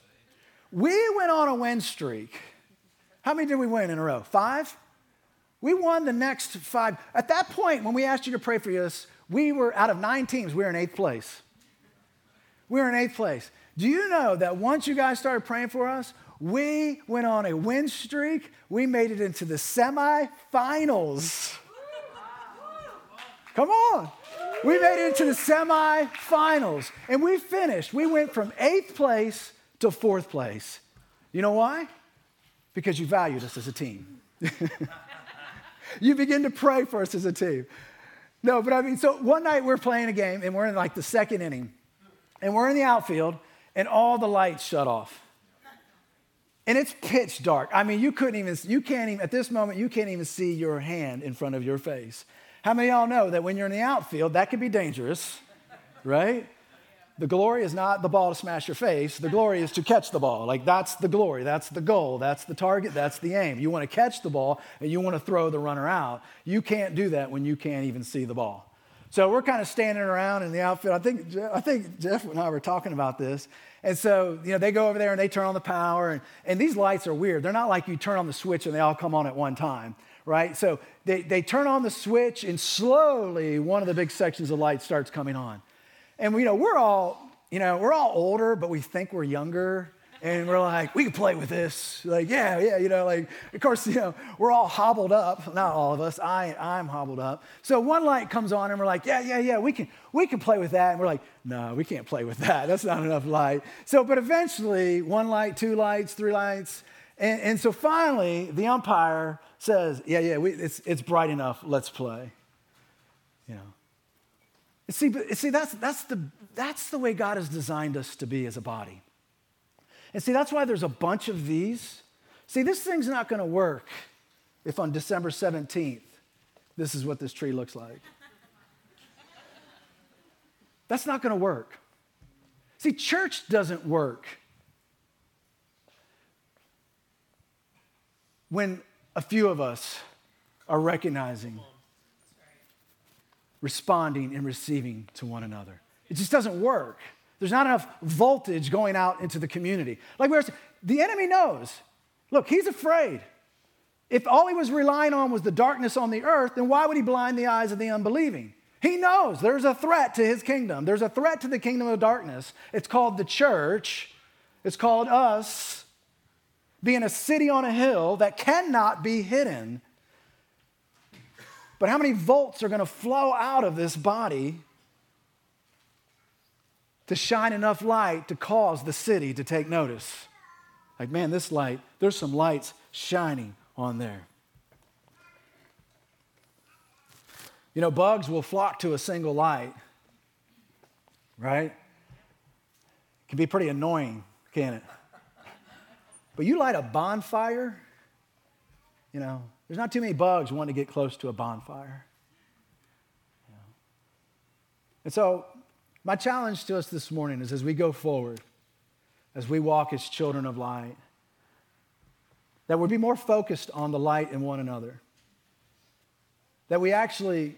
We went on a win streak. How many did we win in a row? Five? We won the next five. At that point, when we asked you to pray for us, we were out of nine teams, we were in eighth place. We were in eighth place. Do you know that once you guys started praying for us, we went on a win streak? We made it into the semifinals. Come on. We made it into the semifinals and we finished. We went from eighth place to fourth place. You know why? because you valued us as a team. *laughs* you begin to pray for us as a team. No, but I mean, so one night we're playing a game and we're in like the second inning, and we're in the outfield, and all the lights shut off. And it's pitch dark. I mean, you couldn't even, you can't even, at this moment, you can't even see your hand in front of your face. How many of y'all know that when you're in the outfield, that can be dangerous, right? The glory is not the ball to smash your face. The glory is to catch the ball. Like that's the glory. That's the goal. That's the target. That's the aim. You want to catch the ball and you want to throw the runner out. You can't do that when you can't even see the ball. So we're kind of standing around in the outfield. I think, I think Jeff and I were talking about this. And so, you know, they go over there and they turn on the power. And, and these lights are weird. They're not like you turn on the switch and they all come on at one time, right? So they, they turn on the switch and slowly one of the big sections of light starts coming on. And, you know, we're all, you know, we're all older, but we think we're younger. And we're like, we can play with this. Like, yeah, yeah, you know, like, of course, you know, we're all hobbled up. Not all of us. I, I'm hobbled up. So one light comes on and we're like, yeah, yeah, yeah, we can, we can play with that. And we're like, no, we can't play with that. That's not enough light. So, but eventually, one light, two lights, three lights. And, and so finally, the umpire says, yeah, yeah, we, it's, it's bright enough. Let's play. You know, See, but, see that's, that's, the, that's the way God has designed us to be as a body. And see, that's why there's a bunch of these. See, this thing's not going to work if on December 17th, this is what this tree looks like. That's not going to work. See, church doesn't work when a few of us are recognizing responding and receiving to one another. It just doesn't work. There's not enough voltage going out into the community. Like we the enemy knows. Look, he's afraid. If all he was relying on was the darkness on the earth, then why would he blind the eyes of the unbelieving? He knows there's a threat to his kingdom. There's a threat to the kingdom of darkness. It's called the church. It's called us being a city on a hill that cannot be hidden. But how many volts are going to flow out of this body to shine enough light to cause the city to take notice? Like, man, this light, there's some lights shining on there. You know, bugs will flock to a single light, right? It can be pretty annoying, can it? But you light a bonfire, you know, there's not too many bugs wanting to get close to a bonfire. And so, my challenge to us this morning is as we go forward, as we walk as children of light, that we'd be more focused on the light in one another. That we actually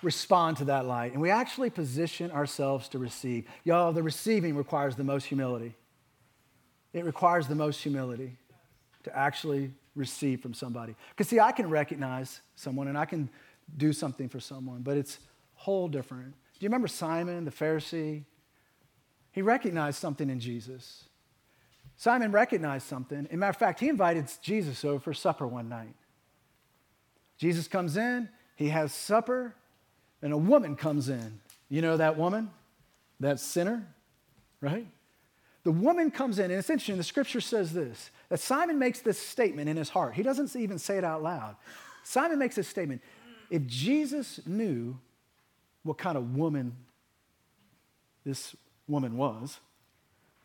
respond to that light and we actually position ourselves to receive. Y'all, the receiving requires the most humility. It requires the most humility to actually receive from somebody. Because, see, I can recognize someone and I can do something for someone, but it's whole different. Do you remember Simon, the Pharisee? He recognized something in Jesus. Simon recognized something. As matter of fact, he invited Jesus over for supper one night. Jesus comes in, he has supper, and a woman comes in. You know that woman? That sinner, right? The woman comes in, and it's interesting, the scripture says this that Simon makes this statement in his heart. He doesn't even say it out loud. Simon makes this statement if Jesus knew what kind of woman this woman was,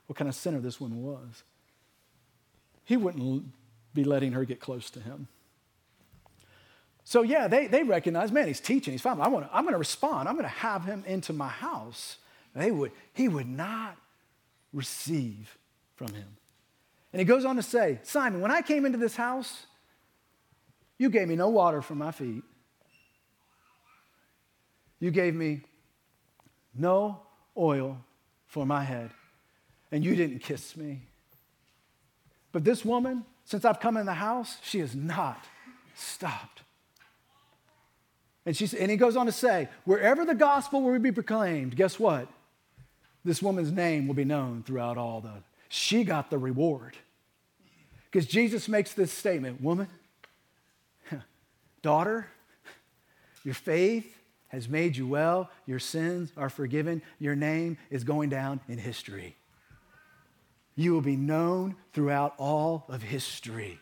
what kind of sinner this woman was, he wouldn't be letting her get close to him. So, yeah, they, they recognize, man, he's teaching, he's fine. I wanna, I'm going to respond. I'm going to have him into my house. They would, he would not receive from him. And he goes on to say, Simon, when I came into this house, you gave me no water for my feet. You gave me no oil for my head. And you didn't kiss me. But this woman, since I've come in the house, she has not stopped. And, she, and he goes on to say, wherever the gospel will be proclaimed, guess what? This woman's name will be known throughout all the. She got the reward. Because Jesus makes this statement Woman, *laughs* daughter, your faith has made you well, your sins are forgiven, your name is going down in history. You will be known throughout all of history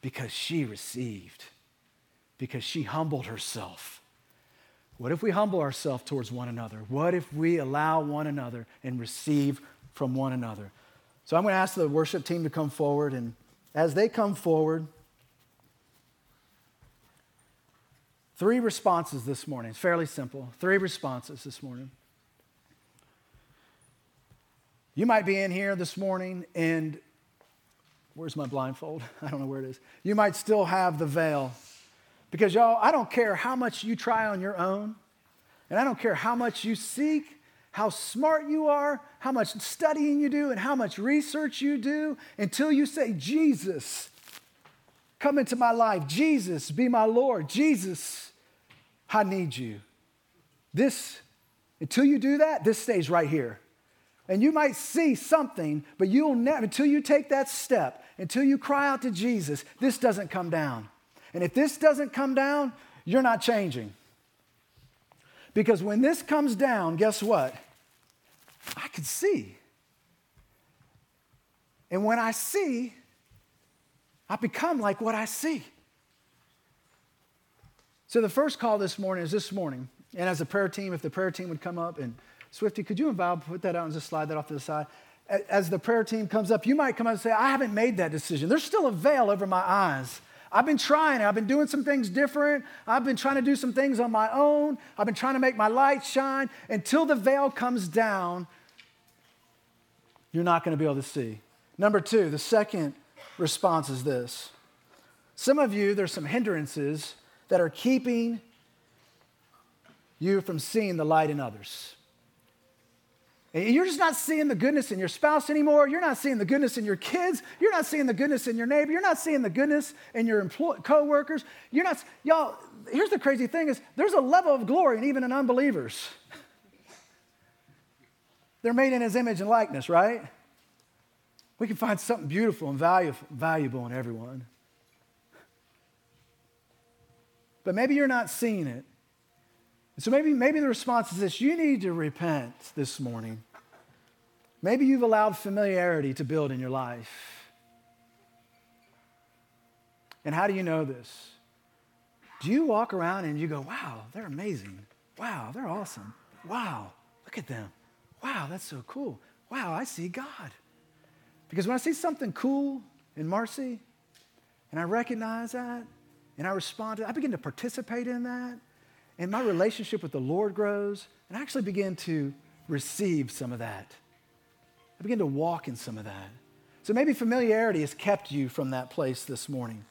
because she received, because she humbled herself. What if we humble ourselves towards one another? What if we allow one another and receive from one another? So I'm going to ask the worship team to come forward, and as they come forward, three responses this morning. It's fairly simple. Three responses this morning. You might be in here this morning and where's my blindfold? *laughs* I don't know where it is. You might still have the veil. Because, y'all, I don't care how much you try on your own, and I don't care how much you seek, how smart you are, how much studying you do, and how much research you do until you say, Jesus, come into my life. Jesus, be my Lord. Jesus, I need you. This, until you do that, this stays right here. And you might see something, but you'll never, until you take that step, until you cry out to Jesus, this doesn't come down. And if this doesn't come down, you're not changing. Because when this comes down, guess what? I can see. And when I see, I become like what I see. So the first call this morning is this morning. And as a prayer team, if the prayer team would come up and Swifty, could you and Val put that out and just slide that off to the side? As the prayer team comes up, you might come up and say, I haven't made that decision. There's still a veil over my eyes. I've been trying. I've been doing some things different. I've been trying to do some things on my own. I've been trying to make my light shine. Until the veil comes down, you're not going to be able to see. Number two, the second response is this. Some of you, there's some hindrances that are keeping you from seeing the light in others. And you're just not seeing the goodness in your spouse anymore. You're not seeing the goodness in your kids. You're not seeing the goodness in your neighbor. You're not seeing the goodness in your employ- coworkers. You're not, y'all, here's the crazy thing is there's a level of glory in even in unbelievers. *laughs* They're made in his image and likeness, right? We can find something beautiful and valuable in everyone. But maybe you're not seeing it. So maybe, maybe the response is this you need to repent this morning. Maybe you've allowed familiarity to build in your life. And how do you know this? Do you walk around and you go, wow, they're amazing. Wow, they're awesome. Wow, look at them. Wow, that's so cool. Wow, I see God. Because when I see something cool in Marcy and I recognize that and I respond to it, I begin to participate in that and my relationship with the Lord grows, and I actually begin to receive some of that. I begin to walk in some of that. So maybe familiarity has kept you from that place this morning.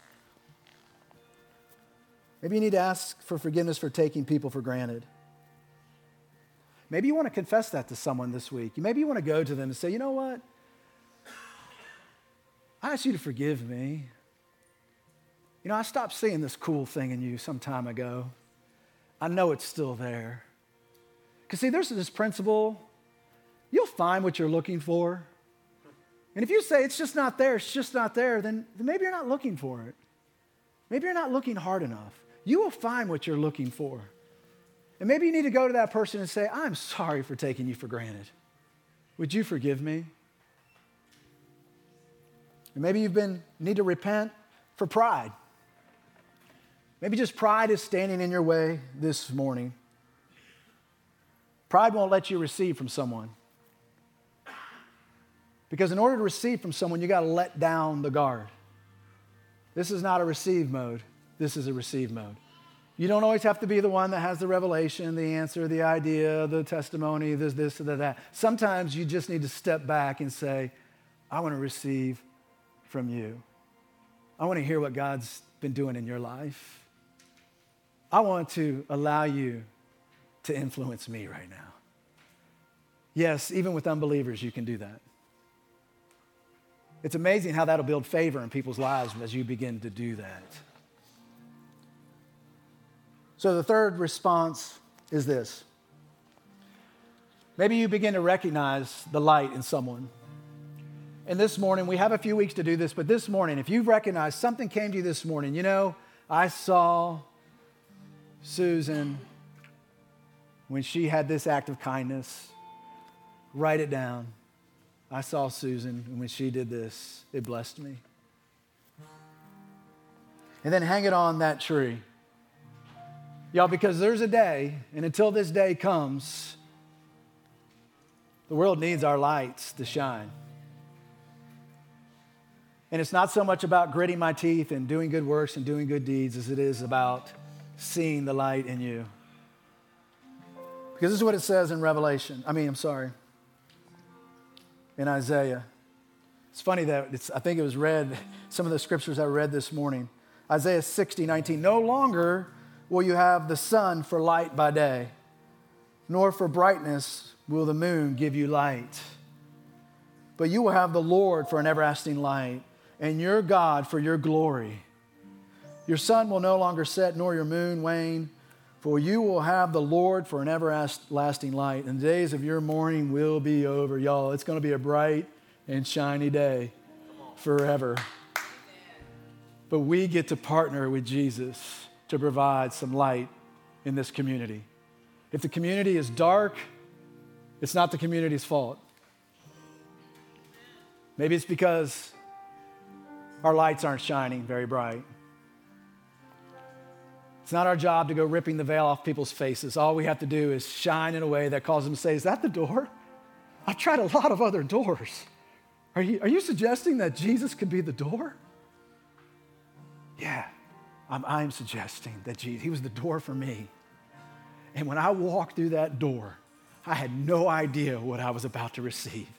Maybe you need to ask for forgiveness for taking people for granted. Maybe you want to confess that to someone this week. Maybe you want to go to them and say, you know what? I ask you to forgive me. You know, I stopped seeing this cool thing in you some time ago. I know it's still there. Because, see, there's this principle you'll find what you're looking for. And if you say it's just not there, it's just not there, then, maybe you're not looking for it. Maybe you're not looking hard enough. You will find what you're looking for. And maybe you need to go to that person and say, I'm sorry for taking you for granted. Would you forgive me? And maybe you've been need to repent for pride. Maybe just pride is standing in your way this morning. Pride won't let you receive from someone. Because in order to receive from someone, you got to let down the guard. This is not a receive mode, this is a receive mode. You don't always have to be the one that has the revelation, the answer, the idea, the testimony, this, this, or that. Sometimes you just need to step back and say, I want to receive from you. I want to hear what God's been doing in your life. I want to allow you to influence me right now. Yes, even with unbelievers, you can do that. It's amazing how that'll build favor in people's lives as you begin to do that. So, the third response is this maybe you begin to recognize the light in someone. And this morning, we have a few weeks to do this, but this morning, if you've recognized something came to you this morning, you know, I saw Susan, when she had this act of kindness, write it down. I saw Susan, and when she did this, it blessed me. And then hang it on that tree. Y'all, because there's a day, and until this day comes, the world needs our lights to shine. And it's not so much about gritting my teeth and doing good works and doing good deeds as it is about seeing the light in you. Because this is what it says in Revelation. I mean, I'm sorry, in Isaiah. It's funny that it's, I think it was read, some of the scriptures I read this morning. Isaiah 60, 19. No longer will you have the sun for light by day, nor for brightness will the moon give you light. But you will have the Lord for an everlasting light, and your God for your glory. Your sun will no longer set, nor your moon wane, for you will have the Lord for an everlasting light, and the days of your mourning will be over. Y'all, it's going to be a bright and shiny day forever. But we get to partner with Jesus to provide some light in this community. If the community is dark, it's not the community's fault. Maybe it's because our lights aren't shining very bright. It's not our job to go ripping the veil off people's faces. All we have to do is shine in a way that causes them to say, Is that the door? I've tried a lot of other doors. Are you, are you suggesting that Jesus could be the door? Yeah, I'm, I'm suggesting that Jesus, He was the door for me. And when I walked through that door, I had no idea what I was about to receive.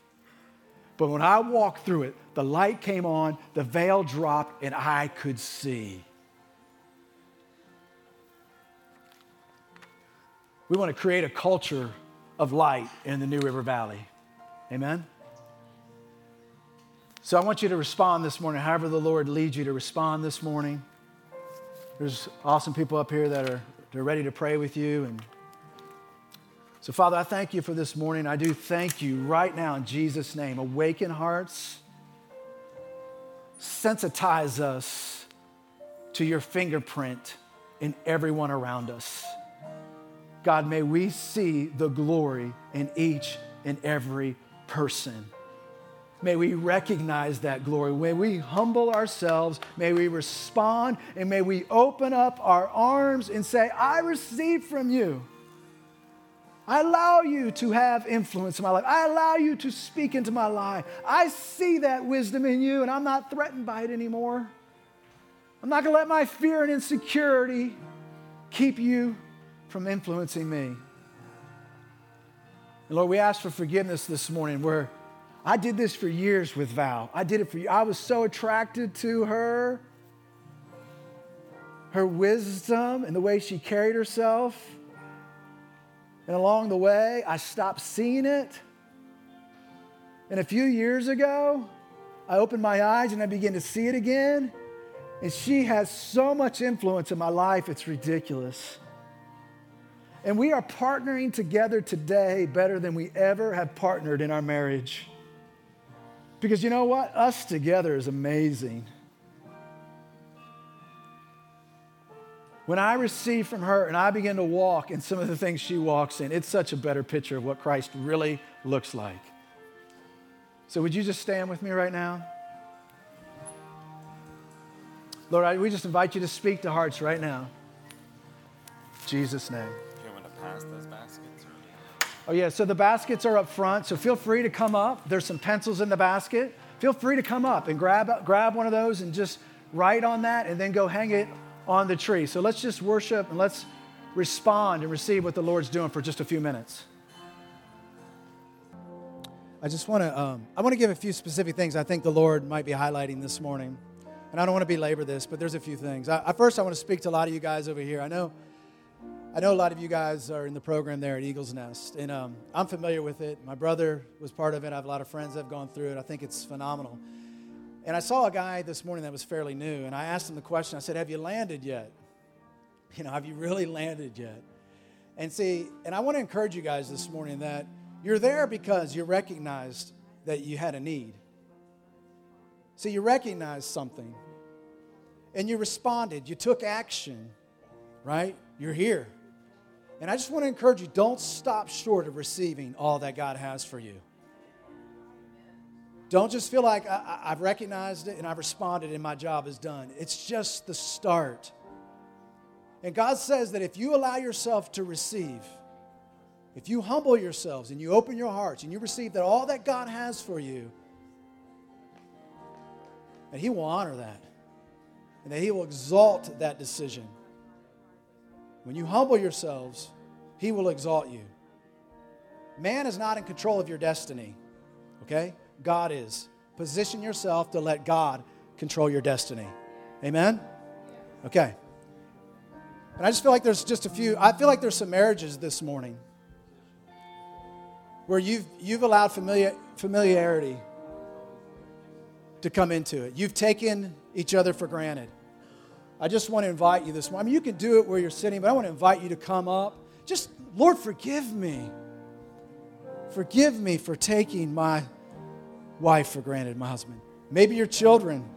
But when I walked through it, the light came on, the veil dropped, and I could see. We want to create a culture of light in the New River Valley. Amen? So I want you to respond this morning, however, the Lord leads you to respond this morning. There's awesome people up here that are they're ready to pray with you. And so, Father, I thank you for this morning. I do thank you right now in Jesus' name. Awaken hearts, sensitize us to your fingerprint in everyone around us. God, may we see the glory in each and every person. May we recognize that glory. May we humble ourselves. May we respond. And may we open up our arms and say, I receive from you. I allow you to have influence in my life. I allow you to speak into my life. I see that wisdom in you, and I'm not threatened by it anymore. I'm not going to let my fear and insecurity keep you from influencing me. And Lord, we ask for forgiveness this morning where I did this for years with Val. I did it for you. I was so attracted to her, her wisdom, and the way she carried herself. And along the way, I stopped seeing it. And a few years ago, I opened my eyes and I began to see it again. And she has so much influence in my life, it's ridiculous. And we are partnering together today better than we ever have partnered in our marriage. Because you know what? Us together is amazing. When I receive from her and I begin to walk in some of the things she walks in, it's such a better picture of what Christ really looks like. So, would you just stand with me right now? Lord, I, we just invite you to speak to hearts right now. In Jesus' name. Pass those baskets? Oh, yeah, so the baskets are up front, so feel free to come up. There's some pencils in the basket. Feel free to come up and grab, grab one of those and just write on that and then go hang it on the tree. So let's just worship and let's respond and receive what the Lord's doing for just a few minutes. I just want to um, I want to give a few specific things I think the Lord might be highlighting this morning, and I don't want to belabor this, but there's a few things. I, I first, I want to speak to a lot of you guys over here. I know I know a lot of you guys are in the program there at Eagles Nest, and um, I'm familiar with it. My brother was part of it. I have a lot of friends that have gone through it. I think it's phenomenal. And I saw a guy this morning that was fairly new, and I asked him the question I said, Have you landed yet? *laughs* You know, have you really landed yet? And see, and I want to encourage you guys this morning that you're there because you recognized that you had a need. See, you recognized something and you responded, you took action, right? You're here. And I just want to encourage you don't stop short of receiving all that God has for you. Don't just feel like I, I've recognized it and I've responded and my job is done. It's just the start. And God says that if you allow yourself to receive, if you humble yourselves and you open your hearts and you receive that all that God has for you, that He will honor that and that He will exalt that decision. When you humble yourselves, He will exalt you. Man is not in control of your destiny, okay? God is. Position yourself to let God control your destiny. Amen? Okay. And I just feel like there's just a few, I feel like there's some marriages this morning where you've, you've allowed familiar, familiarity to come into it. You've taken each other for granted. I just want to invite you this morning. I mean, you can do it where you're sitting, but I want to invite you to come up. Just, Lord, forgive me. Forgive me for taking my wife for granted, my husband. Maybe your children.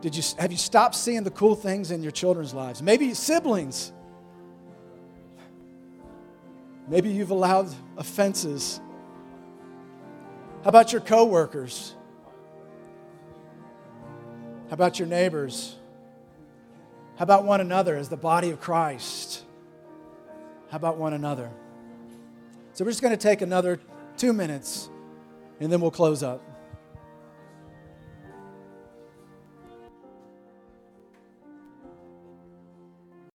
Did you, have you stopped seeing the cool things in your children's lives? Maybe siblings. Maybe you've allowed offenses. How about your coworkers? How about your neighbors? How about one another as the body of Christ? How about one another? So we're just going to take another two minutes and then we'll close up.